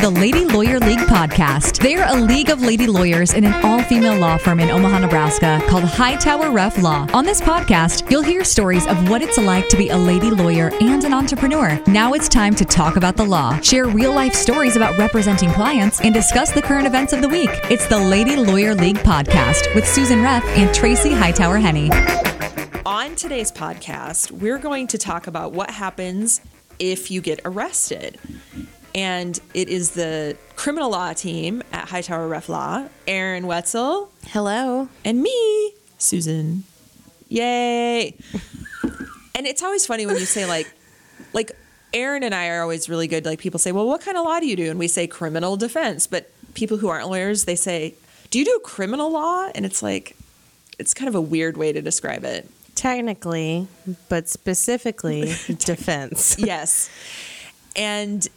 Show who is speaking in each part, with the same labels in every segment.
Speaker 1: the Lady Lawyer League podcast. They're a league of lady lawyers in an all female law firm in Omaha, Nebraska called Hightower Reff Law. On this podcast, you'll hear stories of what it's like to be a lady lawyer and an entrepreneur. Now it's time to talk about the law, share real life stories about representing clients, and discuss the current events of the week. It's the Lady Lawyer League podcast with Susan Reff and Tracy Hightower Henne.
Speaker 2: On today's podcast, we're going to talk about what happens if you get arrested. And it is the criminal law team at Hightower Reff Law, Erin Wetzel,
Speaker 3: Hello.
Speaker 2: and me, Susan. Yay. and it's always funny when you say like like Erin and I are always really good. Like people say, Well, what kind of law do you do? And we say criminal defense. But people who aren't lawyers, they say, Do you do criminal law? And it's like it's kind of a weird way to describe it.
Speaker 3: Technically, but specifically defense.
Speaker 2: yes. And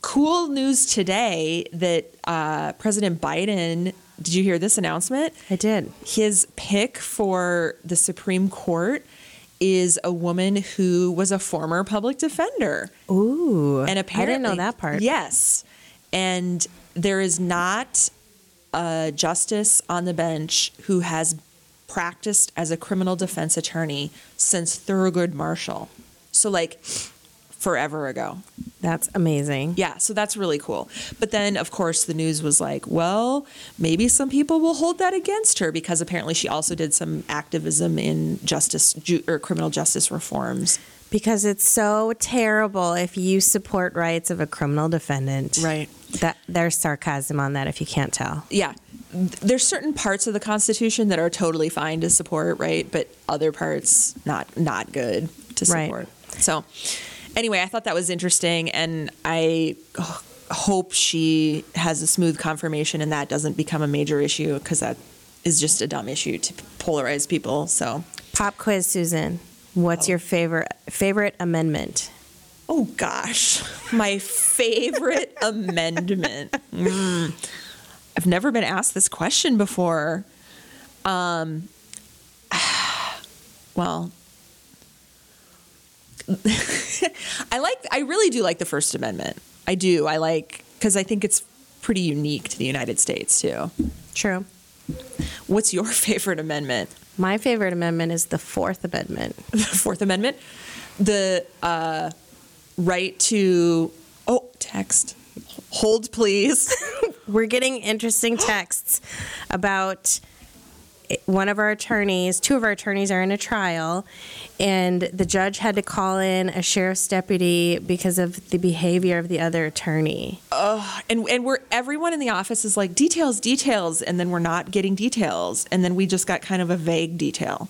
Speaker 2: cool news today that uh, President Biden, did you hear this announcement?
Speaker 3: I did.
Speaker 2: His pick for the Supreme Court is a woman who was a former public defender.
Speaker 3: Ooh.
Speaker 2: And apparently,
Speaker 3: I didn't know that part.
Speaker 2: Yes. And there is not a justice on the bench who has practiced as a criminal defense attorney since Thurgood Marshall. So, like, forever ago.
Speaker 3: That's amazing.
Speaker 2: Yeah, so that's really cool. But then, of course, the news was like, well, maybe some people will hold that against her because apparently she also did some activism in justice ju- or criminal justice reforms.
Speaker 3: Because it's so terrible if you support rights of a criminal defendant.
Speaker 2: Right.
Speaker 3: That there's sarcasm on that if you can't tell.
Speaker 2: Yeah, there's certain parts of the Constitution that are totally fine to support, right? But other parts not not good to support.
Speaker 3: Right.
Speaker 2: support. So, anyway, I thought that was interesting, and I oh, hope she has a smooth confirmation and that doesn't become a major issue because that is just a dumb issue to polarize people. So,
Speaker 3: Pop quiz, Susan. What's your favorite favorite amendment?
Speaker 2: oh gosh, my favorite amendment. Mm. I've never been asked this question before. Um, well, I like. I really do like the First Amendment. I do. I like because I think it's pretty unique to the United States too.
Speaker 3: True.
Speaker 2: What's your favorite amendment?
Speaker 3: My favorite amendment is the Fourth Amendment.
Speaker 2: The Fourth Amendment, the uh, right to oh text. Hold please.
Speaker 3: We're getting interesting texts about one of our attorneys, two of our attorneys are in a trial, and the judge had to call in a sheriff's deputy because of the behavior of the other attorney.
Speaker 2: Oh, and and we're everyone in the office is like details, details, and then we're not getting details, and then we just got kind of a vague detail.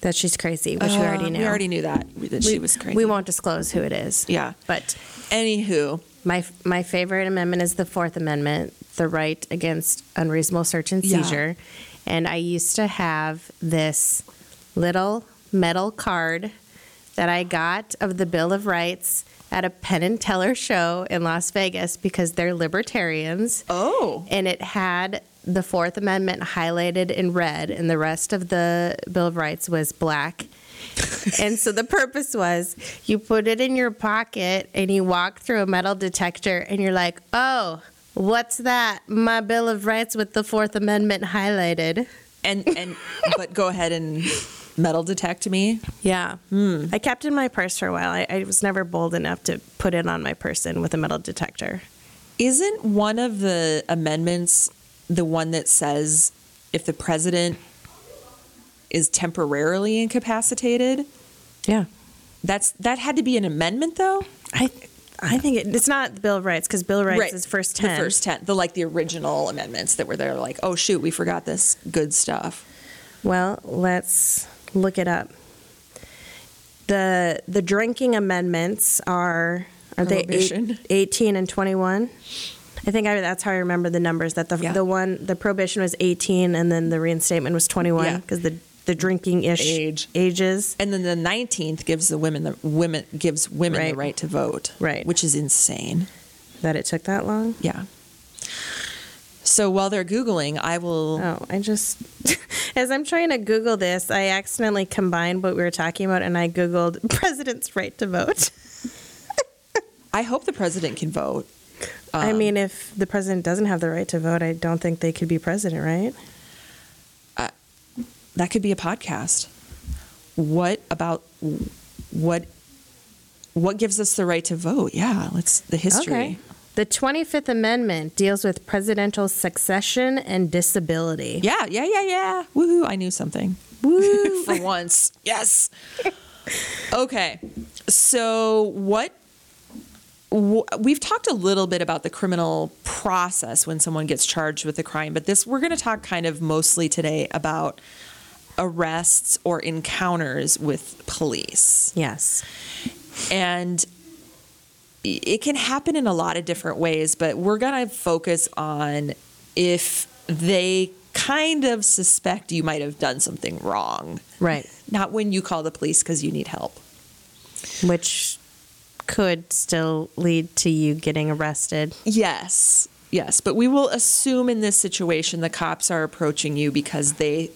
Speaker 3: That she's crazy, which we already
Speaker 2: Uh,
Speaker 3: knew.
Speaker 2: We already knew that that she was crazy.
Speaker 3: We won't disclose who it is.
Speaker 2: Yeah.
Speaker 3: But
Speaker 2: Anywho,
Speaker 3: my my favorite amendment is the Fourth Amendment, the right against unreasonable search and
Speaker 2: Yeah.
Speaker 3: And I used to have this little metal card that I got of the Bill of Rights at a Penn and Teller show in Las Vegas because they're libertarians.
Speaker 2: oh,
Speaker 3: And it had the Fourth Amendment highlighted in red, and the rest of the Bill of Rights was black. and so the purpose was you put it in your pocket and you walk through a metal detector, and you're like, oh, what's that? My Bill of Rights with the Fourth Amendment highlighted.
Speaker 2: and and but go ahead and metal detect me.
Speaker 3: Yeah. Hmm. I kept it in my purse for a while. I, I was never bold enough to put it on my person with a metal detector.
Speaker 2: Isn't one of the amendments the one that says if the president is temporarily incapacitated?
Speaker 3: Yeah.
Speaker 2: That's that had to be an amendment though.
Speaker 3: I I think it, it's not the Bill of Rights because Bill of Rights is first ten.
Speaker 2: The first ten, the like the original amendments that were there. Like, oh shoot, we forgot this good stuff.
Speaker 3: Well, let's look it up. the The drinking amendments are are they eight, eighteen and twenty one? I think I, that's how I remember the numbers. That the
Speaker 2: Yeah.
Speaker 3: the one the prohibition was eighteen, and then the reinstatement was twenty one
Speaker 2: Yeah.
Speaker 3: because the the drinking ish
Speaker 2: Age.
Speaker 3: ages.
Speaker 2: And then the nineteenth gives the women the women gives women the
Speaker 3: Right.
Speaker 2: right to vote.
Speaker 3: Right.
Speaker 2: Which is insane.
Speaker 3: That it took that long.
Speaker 2: Yeah. So while they're googling, I will.
Speaker 3: Oh, I just, as I'm trying to Google this, I accidentally combined what we were talking about and I Googled president's right to vote.
Speaker 2: I hope the president can vote.
Speaker 3: I um, mean, if the president doesn't have the right to vote, I don't think they could be president, right?
Speaker 2: That could be a podcast. What about what what gives us the right to vote? Yeah, let's the history.
Speaker 3: Okay. The 25th Amendment deals with presidential succession and disability.
Speaker 2: Yeah, yeah, yeah, yeah. Woohoo, I knew something. Woo for once. Yes. Okay. So what we've talked a little bit about the criminal process when someone gets charged with a crime, but this we're going to talk kind of mostly today about arrests or encounters with police.
Speaker 3: Yes.
Speaker 2: And it can happen in a lot of different ways, but we're going to focus on if they kind of suspect you might have done something wrong.
Speaker 3: Right.
Speaker 2: Not when you call the police because you need help.
Speaker 3: Which could still lead to you getting arrested.
Speaker 2: Yes. Yes, but we will assume in this situation the cops are approaching you because they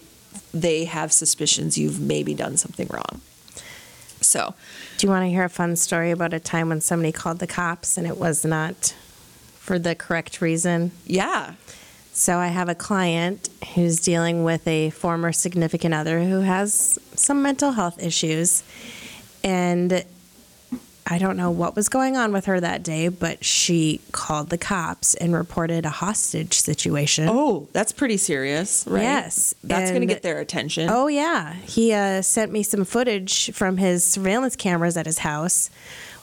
Speaker 2: they have suspicions you've maybe done something wrong. So,
Speaker 3: Do you want to hear a fun story about a time when somebody called the cops and it was not for the correct reason?
Speaker 2: yeah.
Speaker 3: So I have a client who's dealing with a former significant other who has some mental health issues. And I don't know what was going on with her that day, but she called the cops and reported a hostage situation.
Speaker 2: Oh, that's pretty serious, right?
Speaker 3: Yes,
Speaker 2: That's going to get their attention.
Speaker 3: Oh, yeah. He uh, sent me some footage from his surveillance cameras at his house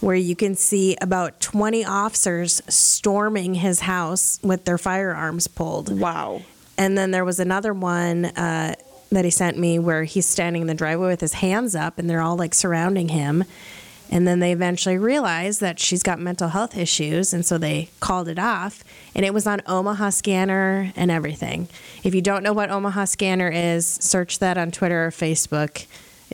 Speaker 3: where you can see about 20 officers storming his house with their firearms pulled.
Speaker 2: Wow.
Speaker 3: And then there was another one uh, that he sent me where he's standing in the driveway with his hands up and they're all like surrounding him. And then they eventually realized that she's got mental health issues. And so they called it off. And it was on Omaha Scanner and everything. If you don't know what Omaha Scanner is, search that on Twitter or Facebook.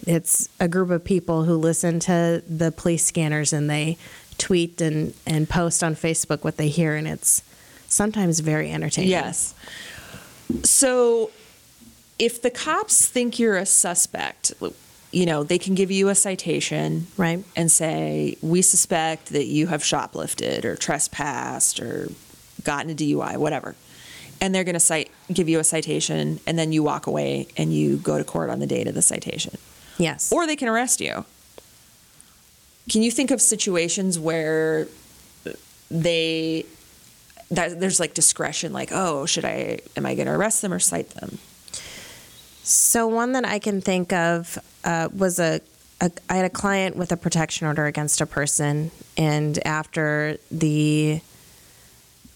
Speaker 3: It's a group of people who listen to the police scanners and they tweet and, and post on Facebook what they hear. And it's sometimes very entertaining.
Speaker 2: Yes. So if the cops think you're a suspect, you know, they can give you a citation
Speaker 3: Right.
Speaker 2: and say, We suspect that you have shoplifted or trespassed or gotten a DUI, whatever. And they're going to cite, give you a citation, and then you walk away and you go to court on the date of the citation.
Speaker 3: Yes.
Speaker 2: Or they can arrest you. Can you think of situations where they that there's like discretion like oh should i am i going to arrest them or cite them
Speaker 3: So one that I can think of uh, was a, a I had a client with a protection order against a person, and after the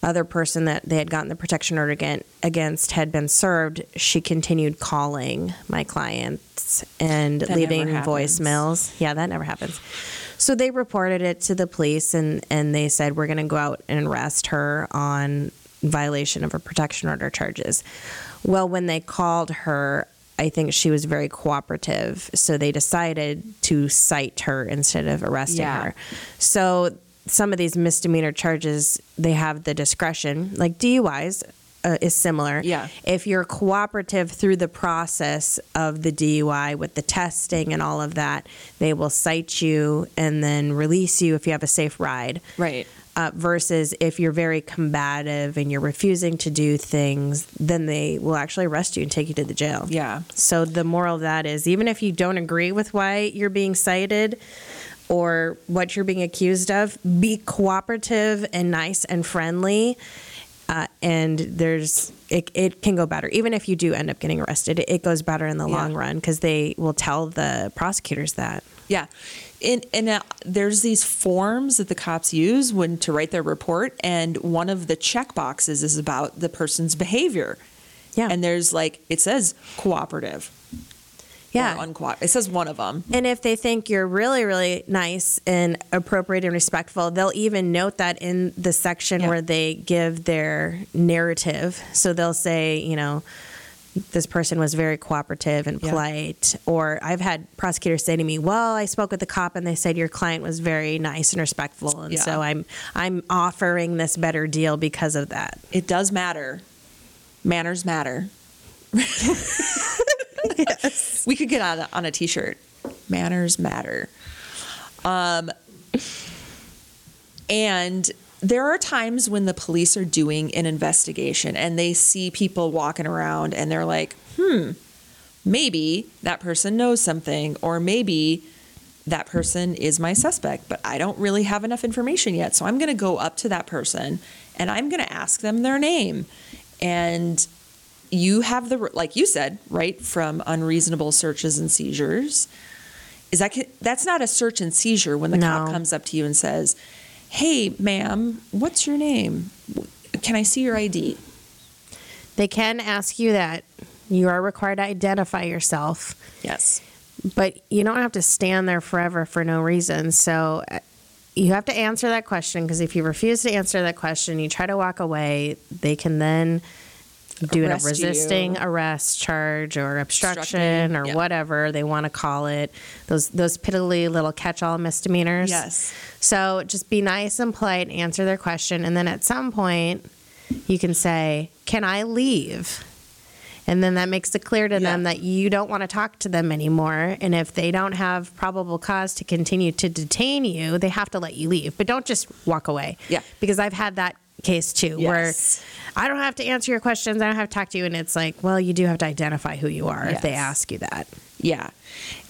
Speaker 3: other person that they had gotten the protection order against, had been served, she continued calling my clients and
Speaker 2: That
Speaker 3: leaving voicemails. Yeah, that never happens. So they reported it to the police, and and they said we're going to go out and arrest her on violation of her protection order charges. Well, when they called her, I think she was very cooperative, so they decided to cite her instead of arresting
Speaker 2: Yeah.
Speaker 3: her. So some of these misdemeanor charges, they have the discretion, like DUIs. Uh, is similar.
Speaker 2: Yeah.
Speaker 3: If you're cooperative through the process of the DUI with the testing and all of that, they will cite you and then release you if you have a safe ride
Speaker 2: right
Speaker 3: uh, versus if you're very combative and you're refusing to do things, then they will actually arrest you and take you to the jail.
Speaker 2: yeah
Speaker 3: So the moral of that is even if you don't agree with why you're being cited or what you're being accused of, be cooperative and nice and friendly. Uh, and there's it, it can go better even if you do end up getting arrested it, it goes better in the
Speaker 2: Yeah.
Speaker 3: long run because they will tell the prosecutors that
Speaker 2: yeah. And, and uh, there's these forms that the cops use when to write their report and one of the check boxes is about the person's behavior.
Speaker 3: Yeah.
Speaker 2: And there's like it says cooperative.
Speaker 3: Yeah.
Speaker 2: unco- it says one of them
Speaker 3: And if they think you're really, really nice and appropriate and respectful, they'll even note that in the section
Speaker 2: Yeah.
Speaker 3: where they give their narrative. So they'll say, you know, this person was very cooperative and
Speaker 2: Yeah.
Speaker 3: polite. Or I've had prosecutors say to me, "Well, I spoke with the cop and they said your client was very nice and respectful, and
Speaker 2: Yeah.
Speaker 3: so I'm I'm offering this better deal because of that."
Speaker 2: it does matter manners matter yes. we could get on a, on a t-shirt manners matter um and there are times when the police are doing an investigation and they see people walking around and they're like, hmm, maybe that person knows something, or maybe that person is my suspect, but I don't really have enough information yet. So I'm going to go up to that person and I'm going to ask them their name. And you have the, like you said, right, from unreasonable searches and seizures. Is that, that's not a search and seizure when the cop comes up to you and says, Hey, ma'am, what's your name? Can I see your ID?
Speaker 3: They can ask you that. You are required to identify yourself,
Speaker 2: Yes.
Speaker 3: but you don't have to stand there forever for no reason. So uh, you have to answer that question because if you refuse to answer that question, you try to walk away, they can then do
Speaker 2: Arrest
Speaker 3: a resisting
Speaker 2: you.
Speaker 3: arrest charge or obstruction or
Speaker 2: yeah.
Speaker 3: whatever they want to call it. Those those piddly little catch-all misdemeanors.
Speaker 2: Yes.
Speaker 3: So just be nice and polite, answer their question, and then at some point you can say, "Can I leave?" And then that makes it clear to them that you don't want to talk to them anymore. And if they don't have probable cause to continue to detain you, they have to let you leave. But don't just walk away.
Speaker 2: Yeah.
Speaker 3: Because I've had that case too,
Speaker 2: Yes.
Speaker 3: where I don't have to answer your questions, I don't have to talk to you. And it's like, well, you do have to identify who you are if they ask you that.
Speaker 2: Yeah.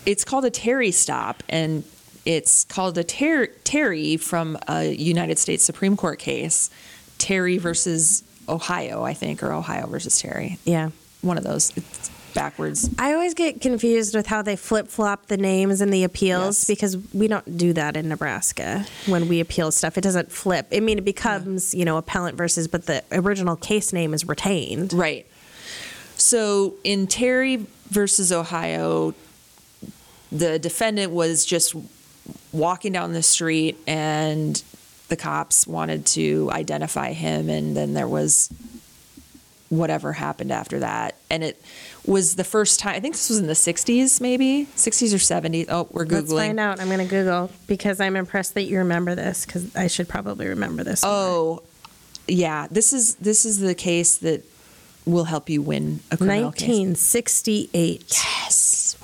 Speaker 2: It's called a Terry stop, and it's called a ter- Terry from a United States Supreme Court case, Terry versus Ohio, I think, or Ohio versus Terry.
Speaker 3: Yeah.
Speaker 2: One of those. It's backwards.
Speaker 3: I always get confused with how they flip flop the names and the appeals
Speaker 2: Yes.
Speaker 3: because we don't do that in Nebraska when we appeal stuff. It doesn't flip. I mean, it becomes, you know, appellant versus, but the original case name is retained.
Speaker 2: Right. So in Terry versus Ohio, the defendant was just walking down the street and the cops wanted to identify him and then there was whatever happened after that and it was the first time i think this was in the 60s maybe 60s or 70s oh we're googling
Speaker 3: Let's find out. I'm going to Google because I'm impressed that you remember this because I should probably remember this. more.
Speaker 2: oh yeah this is this is the case that will help you win a criminal case
Speaker 3: 1968.
Speaker 2: yes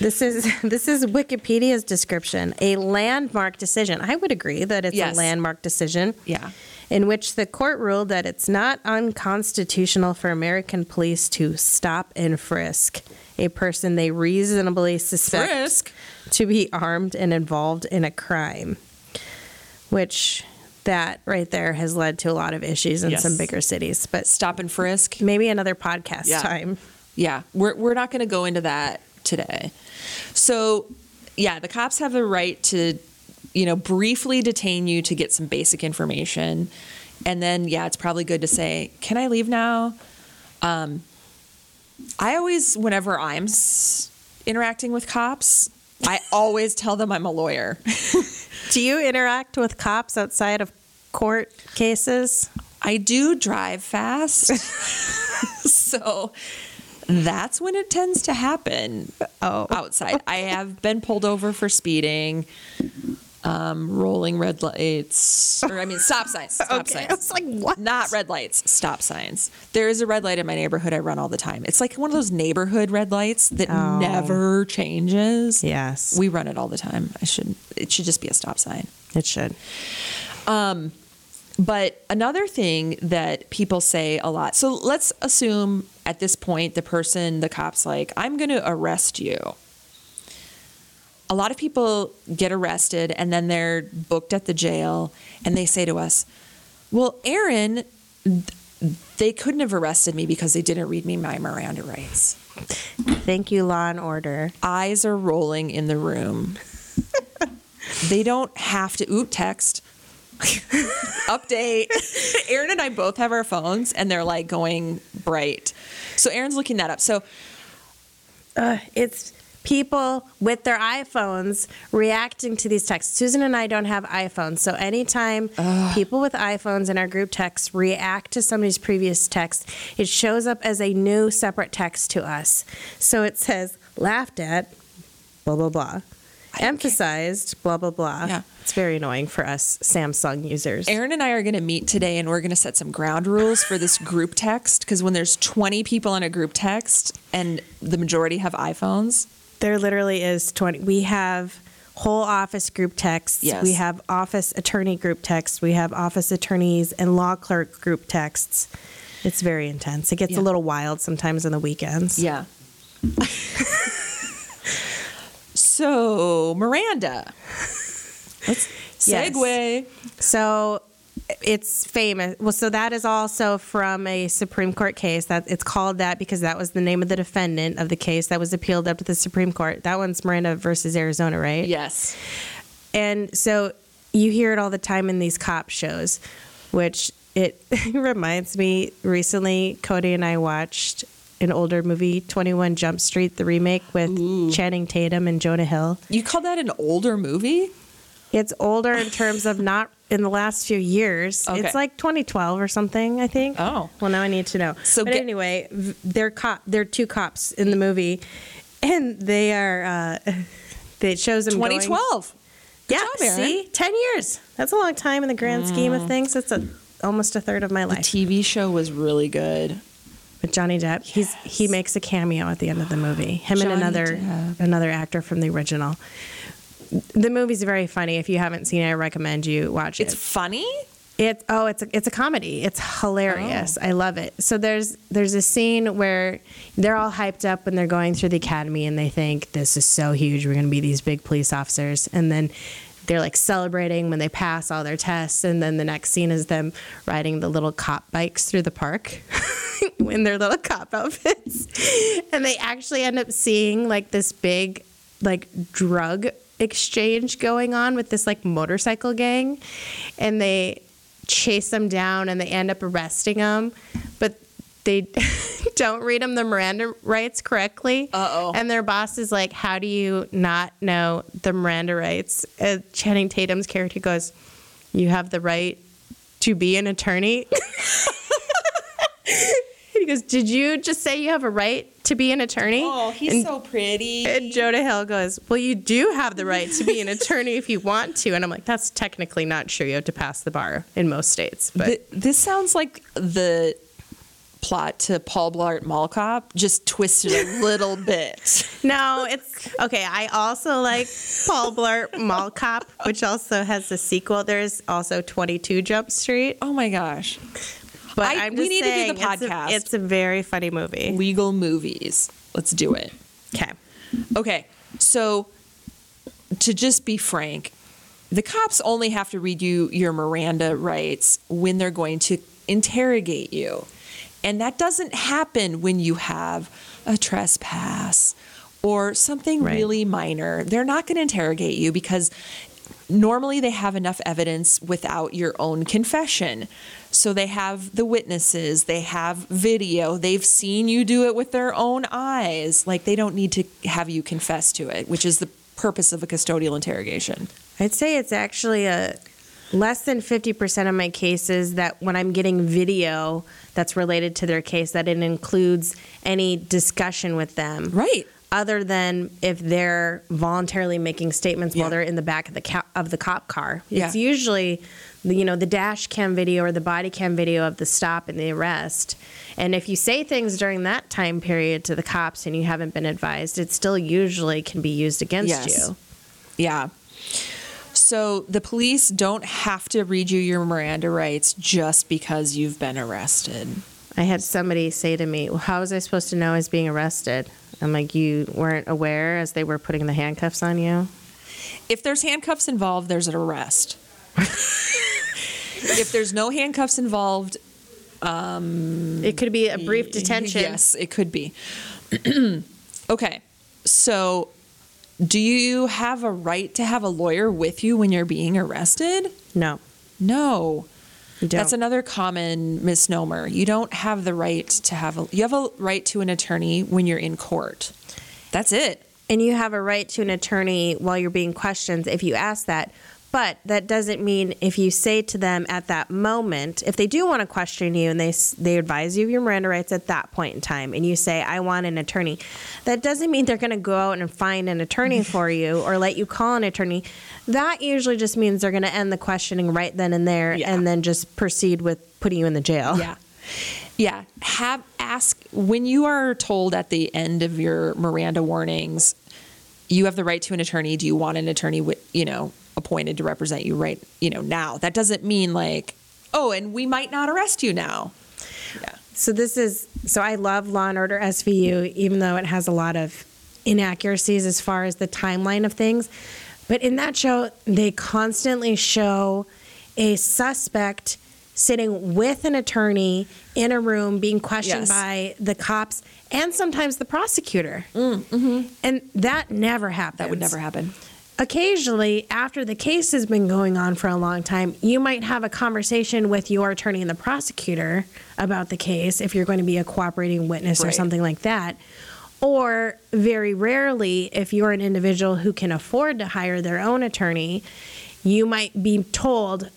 Speaker 3: This is this is Wikipedia's description. A landmark decision. I would agree that it's
Speaker 2: Yes.
Speaker 3: a landmark decision.
Speaker 2: yeah
Speaker 3: in which the court ruled that it's not unconstitutional for American police to stop and frisk a person they reasonably suspect
Speaker 2: Frisk?
Speaker 3: to be armed and involved in a crime. Which that right there has led to a lot of issues in
Speaker 2: Yes.
Speaker 3: some bigger cities. But
Speaker 2: stop and frisk
Speaker 3: maybe another podcast
Speaker 2: Yeah.
Speaker 3: time.
Speaker 2: Yeah, we're we're not going to go into that today. So, yeah, the cops have the right to, you know, briefly detain you to get some basic information, and then yeah, it's probably good to say, "Can I leave now?" Um, I always, whenever I'm s- interacting with cops, I always tell them I'm a lawyer.
Speaker 3: Do you interact with cops outside of court cases?
Speaker 2: I do drive fast. so that's when it tends to happen
Speaker 3: Oh.
Speaker 2: outside. I have been pulled over for speeding, um, rolling red lights, or I mean, stop signs. Stop
Speaker 3: Okay,
Speaker 2: signs.
Speaker 3: I was like, what?
Speaker 2: Not red lights, stop signs. There is a red light in my neighborhood I run all the time. It's like one of those neighborhood red lights that
Speaker 3: Oh.
Speaker 2: never changes.
Speaker 3: Yes.
Speaker 2: We run it all the time. I should it should just be a stop sign.
Speaker 3: It should.
Speaker 2: Um, But another thing that people say a lot. So let's assume at this point the person, the cop's like, I'm going to arrest you. A lot of people get arrested and then they're booked at the jail and they say to us, Well, Erin, they couldn't have arrested me because they didn't read me my Miranda rights.
Speaker 3: Thank you, Law and Order.
Speaker 2: Eyes are rolling in the room. they don't have to, ooh, text. Update. Erin and I both have our phones and they're like going bright. So Erin's looking that up. So
Speaker 3: Uh, it's people with their iPhones reacting to these texts. Susan and I don't have iPhones, so anytime people with iPhones in our group text react to somebody's previous text, it shows up as a new separate text to us. So it says laughed at, blah blah blah, emphasized, blah blah blah.
Speaker 2: Yeah.
Speaker 3: It's very annoying for us Samsung users.
Speaker 2: Erin and I are going to meet today and we're going to set some ground rules for this group text because when there's 20 people in a group text and the majority have iPhones,
Speaker 3: There literally is 20. We have whole office group texts.
Speaker 2: Yes.
Speaker 3: We have office attorney group texts. We have office attorneys and law clerk group texts. It's very intense. It gets
Speaker 2: Yeah.
Speaker 3: a little wild sometimes on the weekends.
Speaker 2: Yeah. so, Miranda. Let's
Speaker 3: Yes.
Speaker 2: segue.
Speaker 3: So it's famous. Well, so that is also from a Supreme Court case. That it's called that because that was the name of the defendant of the case that was appealed up to the Supreme Court. That one's Miranda versus Arizona, right?
Speaker 2: Yes.
Speaker 3: And so you hear it all the time in these cop shows, which it reminds me recently Cody and I watched an older movie, 21 Jump Street, the remake with Channing Tatum and Jonah Hill.
Speaker 2: You call that an older movie?
Speaker 3: It's older in terms of not in the last few years.
Speaker 2: Okay.
Speaker 3: It's like 2012 or something, I think.
Speaker 2: Oh.
Speaker 3: Well, now I need to know.
Speaker 2: So
Speaker 3: but
Speaker 2: get-
Speaker 3: anyway, they're cop. They're two cops in the movie, and they are. Uh, it shows them going-
Speaker 2: 2012. Good
Speaker 3: yeah,
Speaker 2: job,
Speaker 3: see, 10 years. That's a long time in the grand scheme of things. It's a almost a third of my life. The.
Speaker 2: TV show was really good.
Speaker 3: With Johnny Depp, he's he makes a cameo at the end of the movie. Him
Speaker 2: Johnny
Speaker 3: and another
Speaker 2: Depp.
Speaker 3: another actor from the original. The movie's very funny. If you haven't seen it, I recommend you watch it.
Speaker 2: It's funny.
Speaker 3: It's oh, it's a, it's a comedy. It's hilarious.
Speaker 2: Oh.
Speaker 3: I love it. So there's there's a scene where they're all hyped up when they're going through the academy and they think this is so huge. We're going to be these big police officers, and then they're like celebrating when they pass all their tests. And then the next scene is them riding the little cop bikes through the park in their little cop outfits, and they actually end up seeing like this big like drug exchange going on with this like motorcycle gang and they chase them down and they end up arresting them but they don't read them the Miranda rights correctly.
Speaker 2: Uh-oh.
Speaker 3: And their boss is like, How do you not know the Miranda rights? And Channing Tatum's character goes, You have the right to be an attorney. he goes, Did you just say you have a right to be an attorney?
Speaker 2: Oh, he's
Speaker 3: And-
Speaker 2: so pretty.
Speaker 3: and Jonah Hill goes, Well, you do have the right to be an attorney if you want to. And I'm like, That's technically not true. You have to pass the bar in most states. But
Speaker 2: Th- this sounds like the plot to Paul Blart Mall Cop, just twisted a little bit.
Speaker 3: no, it's okay. I also like Paul Blart Mall Cop, which also has a sequel. There's also 22 Jump Street.
Speaker 2: Oh my gosh.
Speaker 3: But
Speaker 2: I- we need to do the
Speaker 3: saying, it's a-
Speaker 2: podcast.
Speaker 3: It's a, very funny movie.
Speaker 2: Legal movies. Let's do it.
Speaker 3: Okay.
Speaker 2: Okay, so to just be frank, the cops only have to read you your Miranda rights when they're going to interrogate you. And that doesn't happen when you have a trespass or something
Speaker 3: Right.
Speaker 2: really minor. They're not going to interrogate you because normally they have enough evidence without your own confession. So they have the witnesses, they have video, they've seen you do it with their own eyes. Like they don't need to have you confess to it, which is the purpose of a custodial interrogation.
Speaker 3: I'd say it's actually a less than 50% of my cases that when I'm getting video that's related to their case that it includes any discussion with them.
Speaker 2: Right.
Speaker 3: Other than if they're voluntarily making statements
Speaker 2: Yeah.
Speaker 3: while they're in the back of the co- of the cop car.
Speaker 2: Yeah.
Speaker 3: It's usually the, you know the dash cam video or the body cam video of the stop and the arrest. And if you say things during that time period to the cops and you haven't been advised, it still usually can be used against
Speaker 2: Yes.
Speaker 3: you.
Speaker 2: Yeah. So the police don't have to read you your Miranda rights just because you've been arrested.
Speaker 3: I had somebody say to me, well, How was I supposed to know I was being arrested? I'm like, You weren't aware as they were putting the handcuffs on you?
Speaker 2: If there's handcuffs involved, there's an arrest. If there's no handcuffs involved, um,
Speaker 3: It could be a brief detention.
Speaker 2: Yes, it could be. okay. So, do you have a right to have a lawyer with you when you're being arrested?
Speaker 3: No,
Speaker 2: No. That's another common misnomer. You don't have the right to have a you have a right to an attorney when you're in court. That's it.
Speaker 3: and you have a right to an attorney while you're being questioned if you ask that. But that doesn't mean if you say to them at that moment, if they do want to question you and they they advise you of your Miranda rights at that point in time, and you say, "I want an attorney," that doesn't mean they're going to go out and find an attorney for you or let you call an attorney. That usually just means they're going to end the questioning right then and there,
Speaker 2: Yeah.
Speaker 3: and then just proceed with putting you in the jail.
Speaker 2: Yeah. Yeah. Have ask when you are told at the end of your Miranda warnings, you have the right to an attorney. Do you want an attorney, wi- you know, appointed to represent you right, you know, now? That doesn't mean like, oh, and we might not arrest you now. Yeah.
Speaker 3: So this is so I love Law and Order SVU, even though it has a lot of inaccuracies as far as the timeline of things. But in that show, they constantly show a suspect sitting with an attorney in a room being questioned
Speaker 2: Yes.
Speaker 3: by the cops and sometimes the prosecutor. Mm-hmm. And that never happened.
Speaker 2: That would never happen.
Speaker 3: Occasionally, after the case has been going on for a long time, you might have a conversation with your attorney and the prosecutor about the case if you're going to be a cooperating witness or something like that. Or very rarely, if you're an individual who can afford to hire their own attorney, you might be told,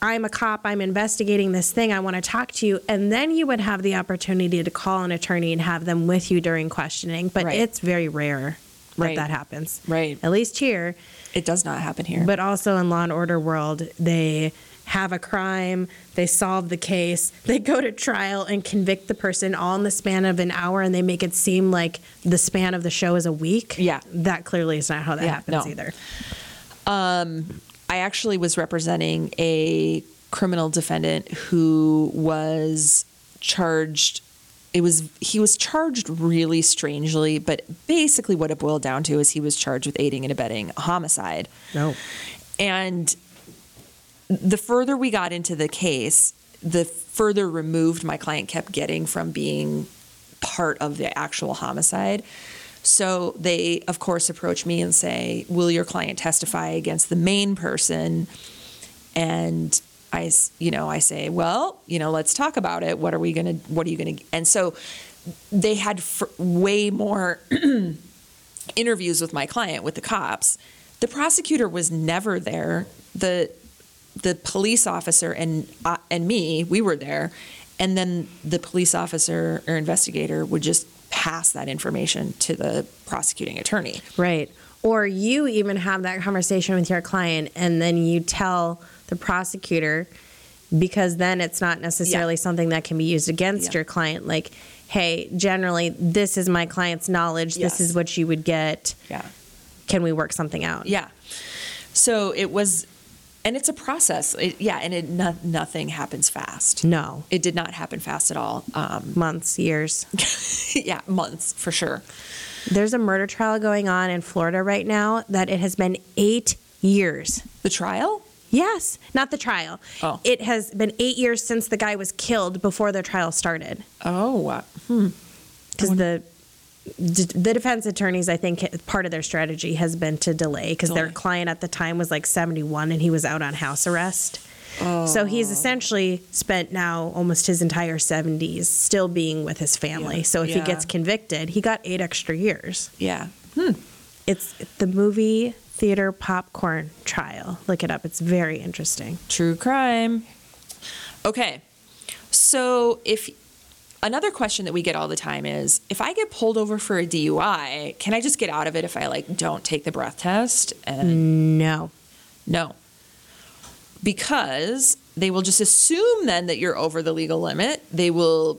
Speaker 3: I'm a cop, I'm investigating this thing, I want to talk to you. And then you would have the opportunity to call an attorney and have them with you during questioning. But
Speaker 2: Right.
Speaker 3: it's very rare
Speaker 2: Right.
Speaker 3: that happens.
Speaker 2: Right.
Speaker 3: At least here.
Speaker 2: It does not happen here.
Speaker 3: But also in Law and Order world, they have a crime, they solve the case, they go to trial and convict the person all in the span of an hour, and they make it seem like the span of the show is a week.
Speaker 2: Yeah.
Speaker 3: that clearly is not how that
Speaker 2: Yeah,
Speaker 3: happens
Speaker 2: no.
Speaker 3: either.
Speaker 2: Um, I actually was representing a criminal defendant who was charged it was he was charged really strangely but basically what it boiled down to is he was charged with aiding and abetting a homicide.
Speaker 3: No,
Speaker 2: and the further we got into the case the further removed my client kept getting from being part of the actual homicide. So they of course approach me and say will your client testify against the main person? And I, you know, I say, well, you know, let's talk about it. What are we gonna? What are you gonna? And so they had f- way more interviews with my client with the cops. The prosecutor was never there. The the police officer and uh, and me, we were there, and then the police officer or investigator would just pass that information to the prosecuting attorney.
Speaker 3: right. Or you even have that conversation with your client, and then you tell the prosecutor, because then it's not necessarily something that can be used against
Speaker 2: Yeah.
Speaker 3: your client. Like, hey, generally, this is my client's knowledge.
Speaker 2: Yes.
Speaker 3: This is what you would get.
Speaker 2: Yeah.
Speaker 3: Can we work something out?
Speaker 2: Yeah. So it was, and it's a process. It, yeah, and it no, nothing happens fast.
Speaker 3: No.
Speaker 2: It did not happen fast at all. Um,
Speaker 3: Months, years.
Speaker 2: yeah, months for sure.
Speaker 3: There's a murder trial going on in Florida right now that it has been eight years.
Speaker 2: The trial?
Speaker 3: Yes, not the trial.
Speaker 2: Oh.
Speaker 3: It has been eight years since the guy was killed before the trial started.
Speaker 2: Oh, wow. Hmm.
Speaker 3: Because the the defense attorneys, I think, part of their strategy has been to delay because their client at the time was like 71 and he was out on house arrest. Oh. So he's essentially spent now almost his entire 70s still being with his family.
Speaker 2: Yeah.
Speaker 3: So if he gets convicted, he got eight extra years.
Speaker 2: Yeah. Hmm.
Speaker 3: It's the movie theater popcorn trial. Look it up. It's very interesting.
Speaker 2: True crime. Okay. So if another question that we get all the time is if I get pulled over for a DUI, can I just get out of it if I like don't take the breath test? And
Speaker 3: No.
Speaker 2: No. Because they will just assume then that you're over the legal limit. They will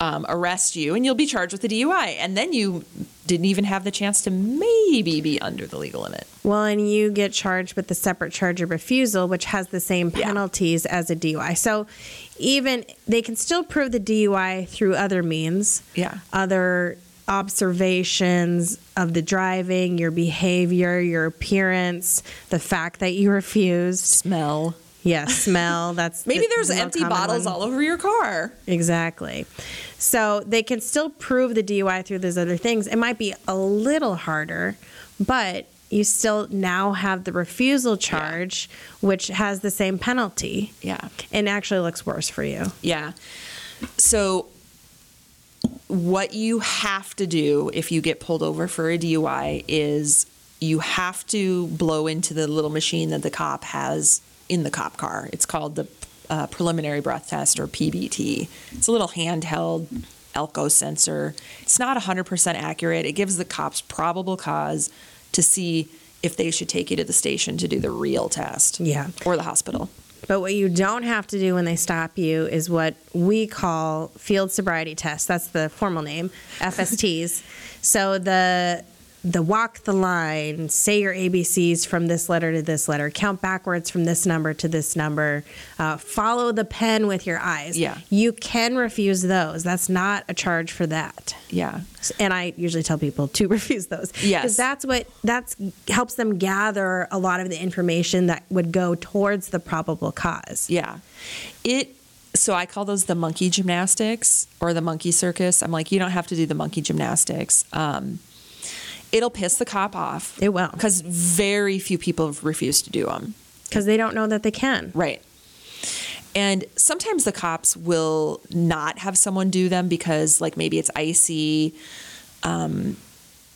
Speaker 2: um, arrest you and you'll be charged with a DUI. And then you didn't even have the chance to maybe be under the legal limit.
Speaker 3: Well, and you get charged with the separate charge of refusal, which has the same
Speaker 2: Yeah.
Speaker 3: penalties as a DUI. So even they can still prove the DUI through other means.
Speaker 2: Yeah.
Speaker 3: Other observations of the driving, your behavior, your appearance, the fact that you refused.
Speaker 2: Smell.
Speaker 3: Yeah, smell. That's
Speaker 2: Maybe
Speaker 3: the-
Speaker 2: there's
Speaker 3: the
Speaker 2: empty bottles
Speaker 3: one.
Speaker 2: all over your car.
Speaker 3: Exactly. So they can still prove the DUI through those other things. It might be a little harder, but you still now have the refusal charge, which has the same penalty
Speaker 2: Yeah.
Speaker 3: and actually looks worse for you.
Speaker 2: Yeah. So, what you have to do if you get pulled over for a DUI is you have to blow into the little machine that the cop has in the cop car. It's called the uh, preliminary breath test or PBT. It's a little handheld Alco-Sensor. It's not 100% accurate. It gives the cops probable cause to see if they should take you to the station to do the real test.
Speaker 3: Yeah.
Speaker 2: Or the hospital.
Speaker 3: But what you don't have to do when they stop you is what we call field sobriety tests. That's the formal name, FSTs. so the the walk the line, say your ABCs from this letter to this letter, count backwards from this number to this number, uh, follow the pen with your eyes.
Speaker 2: Yeah.
Speaker 3: You can refuse those. That's not a charge for that.
Speaker 2: Yeah.
Speaker 3: And I usually tell people to refuse those.
Speaker 2: Yes.
Speaker 3: Because that's what that's helps them gather a lot of the information that would go towards the probable cause.
Speaker 2: Yeah. It so I call those the monkey gymnastics or the monkey circus. I'm like, you don't have to do the monkey gymnastics. Um, it'll piss the cop off.
Speaker 3: It will.
Speaker 2: Because very few people have refused to do them.
Speaker 3: Because they don't know that they can.
Speaker 2: Right. And sometimes the cops will not have someone do them because, like, maybe it's icy.
Speaker 3: Um,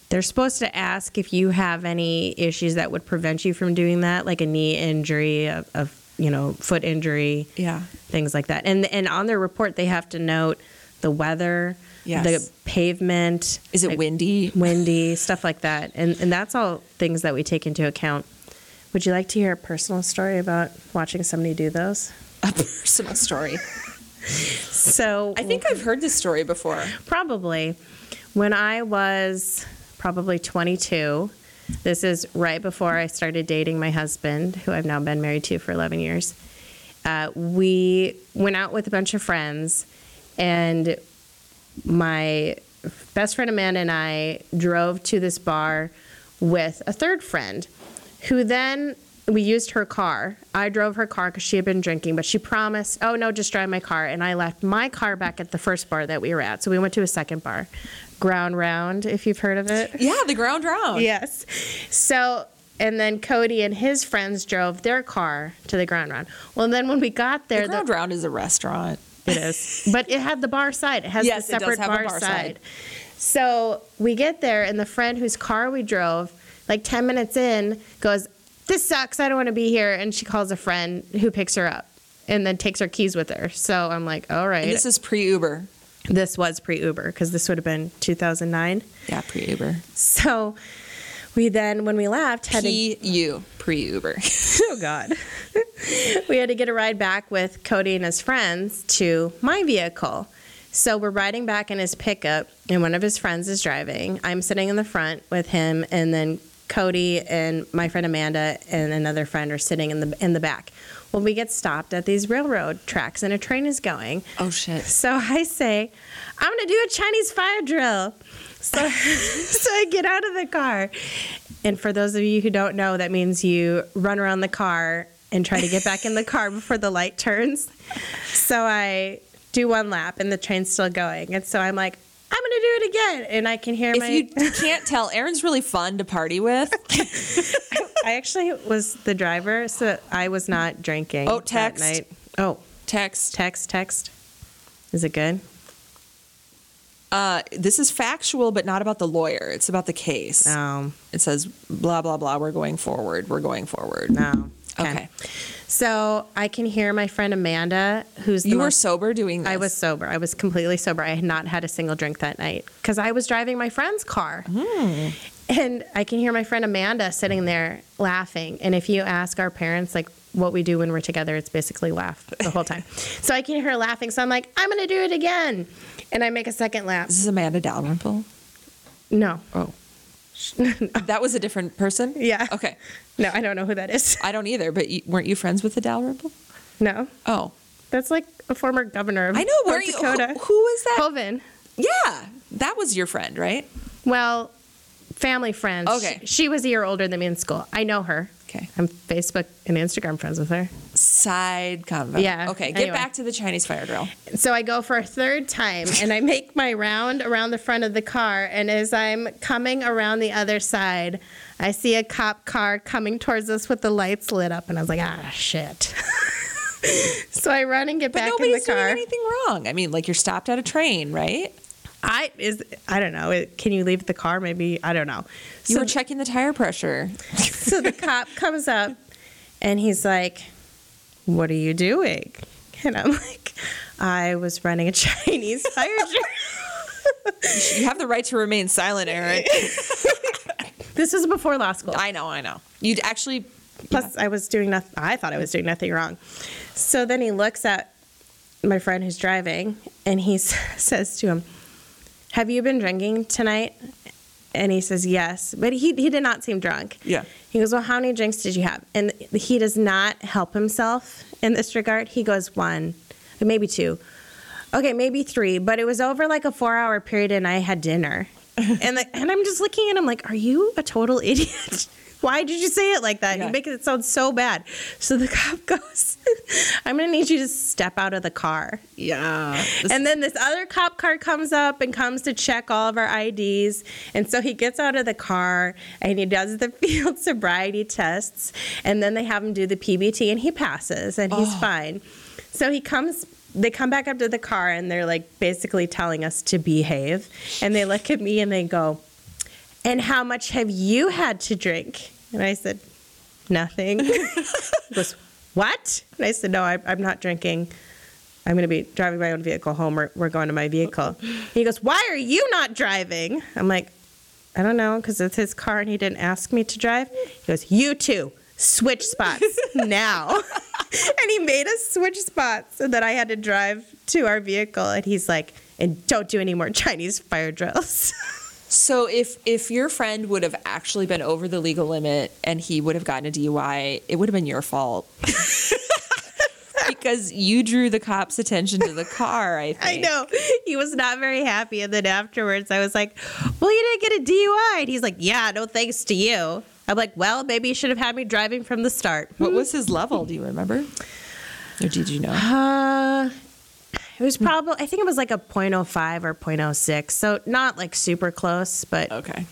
Speaker 3: They're supposed to ask if you have any issues that would prevent you from doing that, like a knee injury, a, a you know foot injury,
Speaker 2: Yeah.
Speaker 3: things like that. And and on their report, they have to note the weather,
Speaker 2: Yes.
Speaker 3: the pavement.
Speaker 2: Is it
Speaker 3: like,
Speaker 2: windy?
Speaker 3: windy, stuff like that. And and that's all things that we take into account. Would you like to hear a personal story about watching somebody do those?
Speaker 2: A personal story.
Speaker 3: So
Speaker 2: I think I've heard this story before.
Speaker 3: probably when I was probably 22. This is right before I started dating my husband, who I've now been married to for 11 years. Uh, we went out with a bunch of friends, and my best friend Amanda and I drove to this bar with a third friend who then we used her car. I drove her car because she had been drinking, but she promised, oh no, just drive my car. And I left my car back at the first bar that we were at. So we went to a second bar, Ground Round, if you've heard of it.
Speaker 2: Yeah, the ground round.
Speaker 3: Yes. So, and then Cody and his friends drove their car to the Ground Round. Well, then when we got there,
Speaker 2: The ground round is a restaurant.
Speaker 3: It is. But it had the bar side. It has
Speaker 2: Yes,
Speaker 3: the
Speaker 2: it does
Speaker 3: separate bar,
Speaker 2: bar
Speaker 3: side.
Speaker 2: side.
Speaker 3: So we get there, and the friend whose car we drove, like 10 minutes in, goes, This sucks. I don't want to be here. And she calls a friend who picks her up and then takes her keys with her. So I'm like, All right.
Speaker 2: And this is pre Uber.
Speaker 3: this was pre Uber because this would have been 2009.
Speaker 2: Yeah, pre Uber.
Speaker 3: So we then, when we left, had to
Speaker 2: P U pre Uber.
Speaker 3: oh God. we had to get a ride back with Cody and his friends to my vehicle. So we're riding back in his pickup, and one of his friends is driving. I'm sitting in the front with him, and then Cody and my friend Amanda and another friend are sitting in the in the back. Well, we get stopped at these railroad tracks, and a train is going.
Speaker 2: oh shit.
Speaker 3: So I say, I'm going to do a Chinese fire drill. So, so I get out of the car. And for those of you who don't know, that means you run around the car and try to get back in the car before the light turns. So I do one lap and the train's still going. And so I'm like, I'm going to do it again. And I can hear
Speaker 2: If
Speaker 3: my.
Speaker 2: you can't tell, Erin's really fun to party with.
Speaker 3: I actually was the driver, so I was not drinking.
Speaker 2: Oh,
Speaker 3: that
Speaker 2: text.
Speaker 3: night. Oh,
Speaker 2: Text.
Speaker 3: text, text. Is it good?
Speaker 2: Uh, this is factual, but not about the lawyer. It's about the case.
Speaker 3: No.
Speaker 2: It says blah blah blah. We're going forward. We're going forward.
Speaker 3: No.
Speaker 2: Okay.
Speaker 3: So I can hear my friend Amanda, who's the
Speaker 2: You were sober doing this.
Speaker 3: I was sober. I was completely sober. I had not had a single drink that night because I was driving my friend's car. And I can hear my friend Amanda sitting there laughing. And if you ask our parents, like, what we do when we're together, it's basically laugh the whole time. so I can hear her laughing. So I'm like, I'm going to do it again. And I make a second lap.
Speaker 2: Is this is Amanda Dalrymple.
Speaker 3: No.
Speaker 2: Oh, that was a different person.
Speaker 3: Yeah.
Speaker 2: Okay.
Speaker 3: No, I don't know who that is.
Speaker 2: I don't either. But you, weren't you friends with the Dalrymple?
Speaker 3: No.
Speaker 2: Oh,
Speaker 3: That's like a former governor of
Speaker 2: I know. Were you?
Speaker 3: Dakota.
Speaker 2: Who, was that?
Speaker 3: Hoeven.
Speaker 2: Yeah, that was your friend, right?
Speaker 3: Well, family friends.
Speaker 2: Okay.
Speaker 3: She, she was a year older than me in school. I know her.
Speaker 2: Okay.
Speaker 3: I'm Facebook and Instagram friends with her.
Speaker 2: Side convo.
Speaker 3: Yeah,
Speaker 2: Okay. Get
Speaker 3: anyway.
Speaker 2: back to the Chinese fire drill.
Speaker 3: So I go for a third time and I make my round around the front of the car. And as I'm coming around the other side, I see a cop car coming towards us with the lights lit up. And I was like, ah, shit. so I run and get
Speaker 2: But
Speaker 3: back in the car.
Speaker 2: But nobody's doing anything wrong. I mean, like you're stopped at a train, right?
Speaker 3: I is I don't know. It, can you leave the car? Maybe I don't know.
Speaker 2: You were checking the tire pressure.
Speaker 3: So the cop comes up and he's like, What are you doing? And I'm like, I was running a Chinese fire drill.
Speaker 2: You have the right to remain silent, Eric.
Speaker 3: this was before law school.
Speaker 2: I know, I know. You'd actually.
Speaker 3: Plus, I was doing nothing, I thought I was doing nothing wrong. So then he looks at my friend who's driving and he s- says to him, Have you been drinking tonight? And he says, Yes. But he, he did not seem drunk.
Speaker 2: Yeah.
Speaker 3: He goes, Well, how many drinks did you have? And he does not help himself in this regard. He goes, One, maybe two. Okay, maybe three. But it was over like a four hour period and I had dinner. and, the, and I'm just looking at him like, Are you a total idiot? Why did you say it like that?
Speaker 2: Yeah.
Speaker 3: You make it sound so bad. So the cop goes, I'm going to need you to step out of the car.
Speaker 2: Yeah.
Speaker 3: And then this other cop car comes up and comes to check all of our IDs. And so he gets out of the car and he does the field sobriety tests. And then they have him do the PBT and he passes and he's oh. fine. So he comes, they come back up to the car and they're like basically telling us to behave. And they look at me and they go, And how much have you had to drink? And I said, Nothing. he goes, What? And I said, No, I, I'm not drinking. I'm going to be driving my own vehicle home. We're, we're going to my vehicle. He goes, Why are you not driving? I'm like, I don't know, because it's his car and he didn't ask me to drive. He goes, You too, switch spots now. and he made us switch spots so that I had to drive to our vehicle. And he's like, And don't do any more Chinese fire drills.
Speaker 2: So if if your friend would have actually been over the legal limit and he would have gotten a DUI, it would have been your fault. because you drew the cops' attention to the car, I think.
Speaker 3: I know. He was not very happy. And then afterwards, I was like, Well, you didn't get a DUI. And he's like, Yeah, no thanks to you. I'm like, Well, maybe you should have had me driving from the start.
Speaker 2: What was his level? Do you remember? Or did you know?
Speaker 3: Uh, it was probably, I think it was like a 0.05 or 0.06. So not like super close, but
Speaker 2: Okay.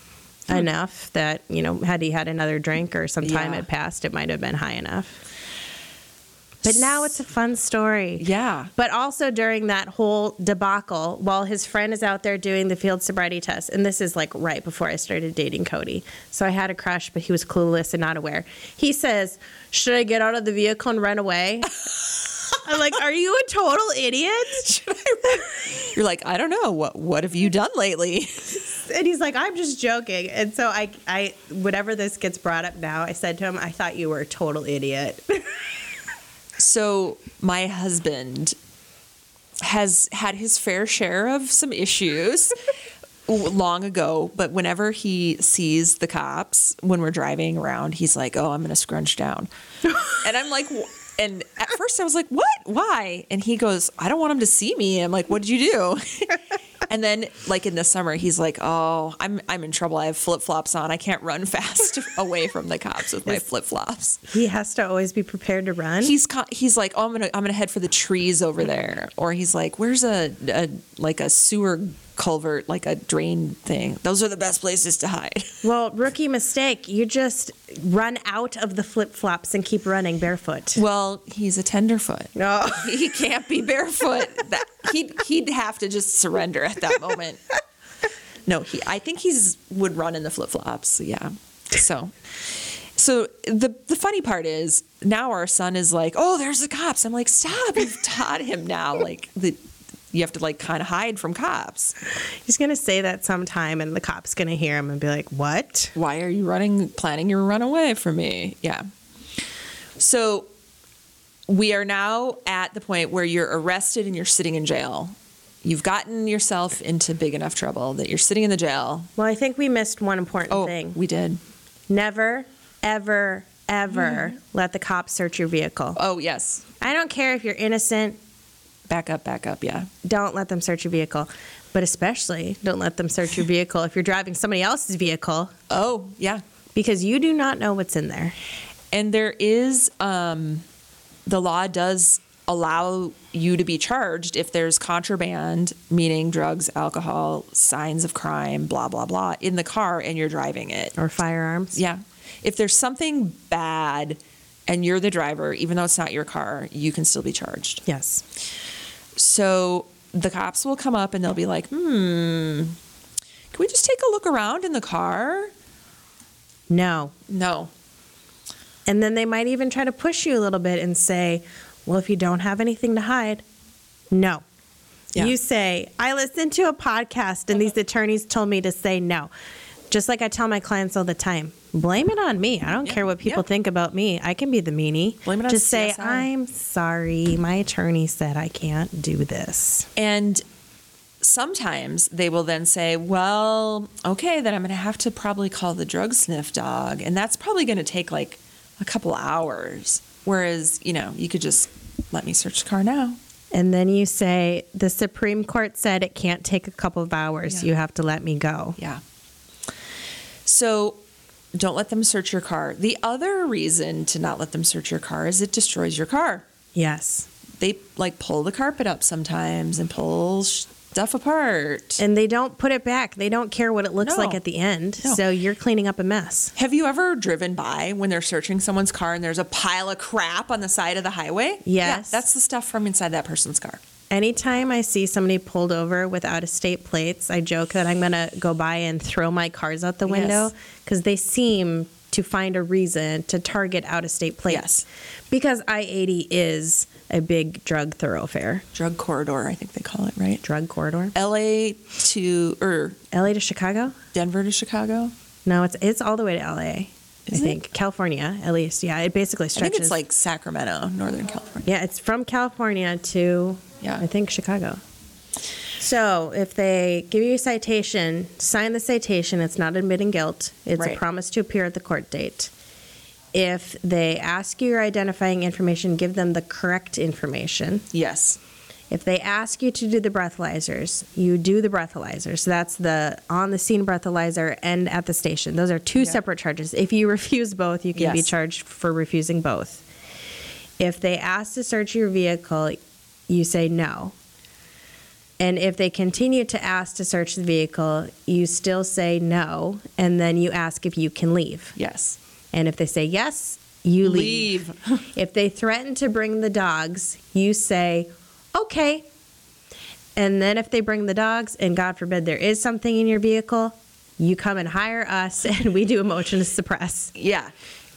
Speaker 3: enough that, you know, had he had another drink or some time
Speaker 2: Yeah.
Speaker 3: had passed, it might have been high enough. But now it's a fun story.
Speaker 2: Yeah.
Speaker 3: But also during that whole debacle, while his friend is out there doing the field sobriety test, and this is like right before I started dating Cody. So I had a crush, but he was clueless and not aware. He says, Should I get out of the vehicle and run away? I'm like, Are you a total idiot?
Speaker 2: You're like, I don't know. What what have you done lately?
Speaker 3: And he's like, I'm just joking. And so I, I, whenever this gets brought up now, I said to him, I thought you were a total idiot.
Speaker 2: So my husband has had his fair share of some issues long ago, but whenever he sees the cops when we're driving around, he's like, "Oh, I'm going to scrunch down," and I'm like. And at first I was like, what? Why? And he goes, I don't want him to see me. I'm like, what did you do? and then like in the summer, he's like, oh, I'm, I'm in trouble. I have flip flops on. I can't run fast away from the cops with my flip flops
Speaker 3: he has to always be prepared to run.
Speaker 2: he's he's like, oh, I'm gonna I'm gonna head for the trees over there, or he's like, where's a, a like a sewer culvert, like a drain thing. Those are the best places to hide.
Speaker 3: Well, rookie mistake. You just run out of the flip flops and keep running barefoot.
Speaker 2: Well, he's a tenderfoot.
Speaker 3: No.
Speaker 2: He can't be barefoot. That he'd he'd have to just surrender at that moment. No, he. I think he's would run in the flip flops. Yeah. So. So the the funny part is now our son is like, oh, there's the cops. I'm like, stop! You've taught him now. Like the you have to like kind of hide from cops.
Speaker 3: He's going to say that sometime, and the cop's going to hear him and be like, What?
Speaker 2: Why are you running, planning your run away from me? Yeah. So we are now at the point where you're arrested and you're sitting in jail. You've gotten yourself into big enough trouble that you're sitting in the jail.
Speaker 3: Well, I think we missed one important
Speaker 2: Oh,
Speaker 3: thing.
Speaker 2: we did.
Speaker 3: Never, ever, ever mm-hmm. let the cops search your vehicle.
Speaker 2: Oh, yes.
Speaker 3: I don't care if you're innocent,
Speaker 2: Back up, back up. Yeah.
Speaker 3: don't let them search your vehicle. But especially, don't let them search your vehicle if you're driving somebody else's vehicle
Speaker 2: Oh, yeah.
Speaker 3: because you do not know what's in there.
Speaker 2: And there is, um, the law does allow you to be charged if there's contraband, meaning drugs, alcohol, signs of crime, blah, blah, blah, in the car and you're driving it.
Speaker 3: Or firearms.
Speaker 2: Yeah. If there's something bad and you're the driver, even though it's not your car, you can still be charged.
Speaker 3: Yes.
Speaker 2: So the cops will come up and they'll be like, hmm, can we just take a look around in the car?
Speaker 3: No.
Speaker 2: No.
Speaker 3: And then they might even try to push you a little bit and say, well, if you don't have anything to hide, no.
Speaker 2: Yeah.
Speaker 3: You say, I listened to a podcast and these attorneys told me to say no. Just like I tell my clients all the time, blame it on me. I don't
Speaker 2: Yeah,
Speaker 3: care what people
Speaker 2: yeah.
Speaker 3: think about me. I can be the meanie.
Speaker 2: Blame it on
Speaker 3: Just say,
Speaker 2: CSI.
Speaker 3: I'm sorry. My attorney said I can't do this.
Speaker 2: And sometimes they will then say, well, okay, then I'm going to have to probably call the drug sniff dog. And that's probably going to take like a couple hours. Whereas, you know, you could just let me search the car now.
Speaker 3: And then you say, the Supreme Court said it can't take a couple of hours.
Speaker 2: Yeah.
Speaker 3: You have to let me go.
Speaker 2: Yeah. So don't let them search your car. The other reason to not let them search your car is it destroys your car.
Speaker 3: Yes.
Speaker 2: They like pull the carpet up sometimes and pull stuff apart.
Speaker 3: And they don't put it back. They don't care what it looks
Speaker 2: No.
Speaker 3: like at the end.
Speaker 2: No.
Speaker 3: So you're cleaning up a mess.
Speaker 2: Have you ever driven by when they're searching someone's car and there's a pile of crap on the side of the highway? Yeah,
Speaker 3: Yes.
Speaker 2: that's the stuff from inside that person's car.
Speaker 3: Anytime I see somebody pulled over with out of state plates, I joke that I'm going to go by and throw my cars out the window
Speaker 2: Yes.
Speaker 3: because they seem to find a reason to target out of state plates.
Speaker 2: Yes.
Speaker 3: Because I 80 is a big drug thoroughfare,
Speaker 2: Drug corridor, I think they call it, right?
Speaker 3: drug corridor.
Speaker 2: LA to er, or
Speaker 3: LA to Chicago?
Speaker 2: Denver to Chicago.
Speaker 3: No, it's it's all the way to LA. I
Speaker 2: Is it?
Speaker 3: think California, at least. Yeah, it basically stretches.
Speaker 2: I think it's like Sacramento, Northern California.
Speaker 3: Yeah, it's from California to
Speaker 2: Yeah.
Speaker 3: I think Chicago. So if they give you a citation, sign the citation. It's not admitting guilt. It's
Speaker 2: Right.
Speaker 3: a promise to appear at the court date. If they ask you your identifying information, give them the correct information.
Speaker 2: Yes.
Speaker 3: If they ask you to do the breathalyzers, you do the breathalyzers. So that's the on the scene breathalyzer and at the station. Those are two
Speaker 2: Yeah.
Speaker 3: separate charges. If you refuse both, you can be charged for refusing both. If they ask to search your vehicle, you say no. And if they continue to ask to search the vehicle, you still say no, and then you ask if you can leave.
Speaker 2: Yes.
Speaker 3: And if they say yes, you leave.
Speaker 2: Leave.
Speaker 3: If they threaten to bring the dogs, you say, okay. And then if they bring the dogs, and God forbid there is something in your vehicle, you come and hire us and we do a motion to suppress
Speaker 2: Yeah.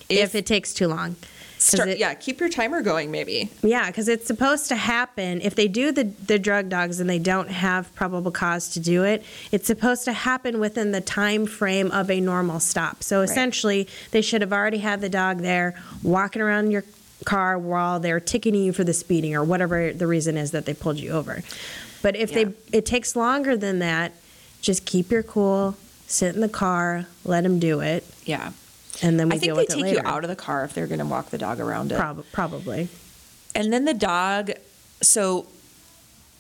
Speaker 3: if, it takes too long.
Speaker 2: Start,
Speaker 3: it-
Speaker 2: yeah, keep your timer going maybe.
Speaker 3: Yeah, because it's supposed to happen. If they do the, the drug dogs and they don't have probable cause to do it, it's supposed to happen within the time frame of a normal stop. So essentially, they should have already had the dog there walking around your car while they're ticketing you for the speeding or whatever the reason is that they pulled you over. But if
Speaker 2: Yeah.
Speaker 3: they it takes longer than that, just keep your cool, sit in the car, let them do it,
Speaker 2: Yeah.
Speaker 3: And then we
Speaker 2: I think they take
Speaker 3: later.
Speaker 2: you out of the car if they're going to walk the dog around it.
Speaker 3: Prob- probably.
Speaker 2: And then the dog, so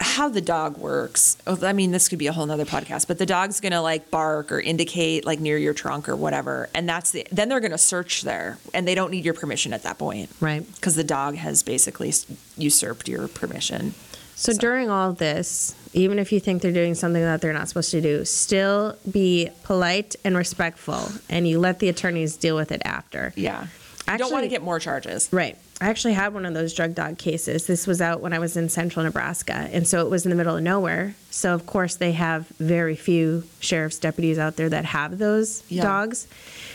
Speaker 2: how the dog works, oh, I mean, this could be a whole nother podcast, but the dog's going to like bark or indicate like near your trunk or whatever. And that's the, then they're going to search there and they don't need your permission at that point
Speaker 3: Right.
Speaker 2: because the dog has basically usurped your permission.
Speaker 3: So, during all this, even if you think they're doing something that they're not supposed to do, still be polite and respectful, and you let the attorneys deal with it after.
Speaker 2: Yeah. You don't want to get more charges.
Speaker 3: Right. I actually had one of those drug dog cases. This was out when I was in central Nebraska, and so it was in the middle of nowhere. So, of course, they have very few sheriff's deputies out there that have those
Speaker 2: Yeah.
Speaker 3: dogs.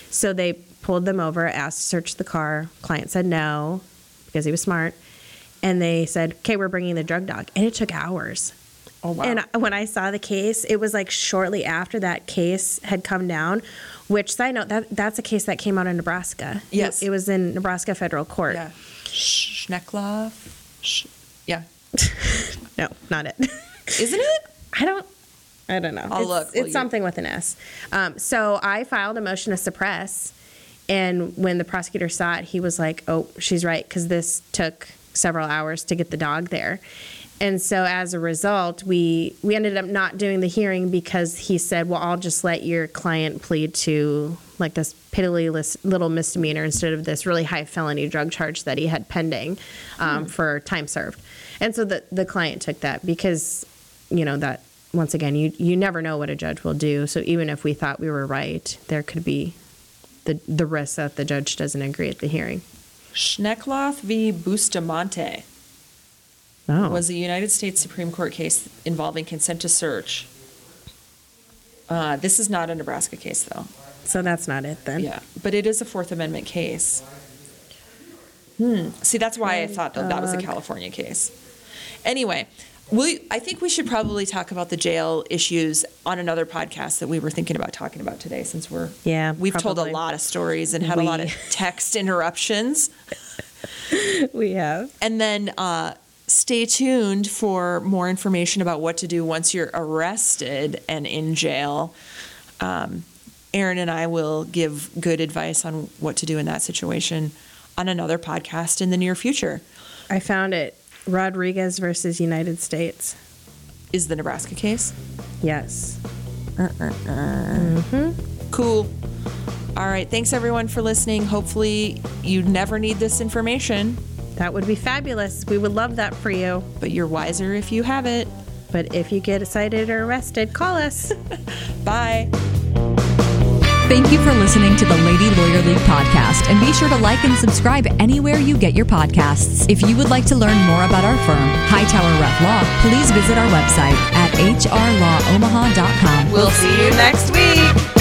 Speaker 3: So they pulled them over, asked to search the car. Client said no because he was smart. And they said, okay, we're bringing the drug dog. And it took hours.
Speaker 2: Oh, wow.
Speaker 3: And when I saw the case, it was like shortly after that case had come down. Which side note, that that's a case that came out in Nebraska.
Speaker 2: Yes.
Speaker 3: it, it was in Nebraska federal court.
Speaker 2: yeah. Schneckloff. Sch- yeah.
Speaker 3: No, not it.
Speaker 2: Isn't it?
Speaker 3: I don't. I don't know.
Speaker 2: I'll
Speaker 3: it's,
Speaker 2: look
Speaker 3: It's something with an S. Um, so I filed a motion to suppress, and when the prosecutor saw it, he was like, "Oh, she's right," because this took several hours to get the dog there. And so as a result, we we ended up not doing the hearing because he said, "Well, I'll just let your client plead to like this pitiless little misdemeanor instead of this really high felony drug charge that he had pending um, for time served." And so the the client took that because you know that once again you you never know what a judge will do. So even if we thought we were right, there could be the the risk that the judge doesn't agree at the hearing.
Speaker 2: Schneckloff v. Bustamante.
Speaker 3: Oh,
Speaker 2: was a United States Supreme Court case involving consent to search. Uh, this is not a Nebraska case, though.
Speaker 3: so that's not it then.
Speaker 2: Yeah, but it is a Fourth Amendment case. Hmm. See, that's why I thought that that was a California case. Anyway, we I think we should probably talk about the jail issues on another podcast that we were thinking about talking about today, since we're
Speaker 3: Yeah,
Speaker 2: we've told a lot of stories and had a lot of text interruptions.
Speaker 3: we have.
Speaker 2: And then uh, stay tuned for more information about what to do once you're arrested and in jail. Um, Erin and I will give good advice on what to do in that situation on another podcast in the near future.
Speaker 3: I found it. Rodriguez versus United States.
Speaker 2: Is the Nebraska case?
Speaker 3: Yes. Mm-hmm.
Speaker 2: Cool. All right. Thanks everyone for listening. Hopefully, you never need this information,
Speaker 3: That would be fabulous. We would love that for you.
Speaker 2: but you're wiser if you have it.
Speaker 3: But if you get cited or arrested, call us.
Speaker 2: Bye.
Speaker 1: Thank you for listening to the Lady Lawyer League podcast, and be sure to like and subscribe anywhere you get your podcasts. If you would like to learn more about our firm, Hightower Reff Law, please visit our website at hrlawomaha.com.
Speaker 2: We'll see you next week.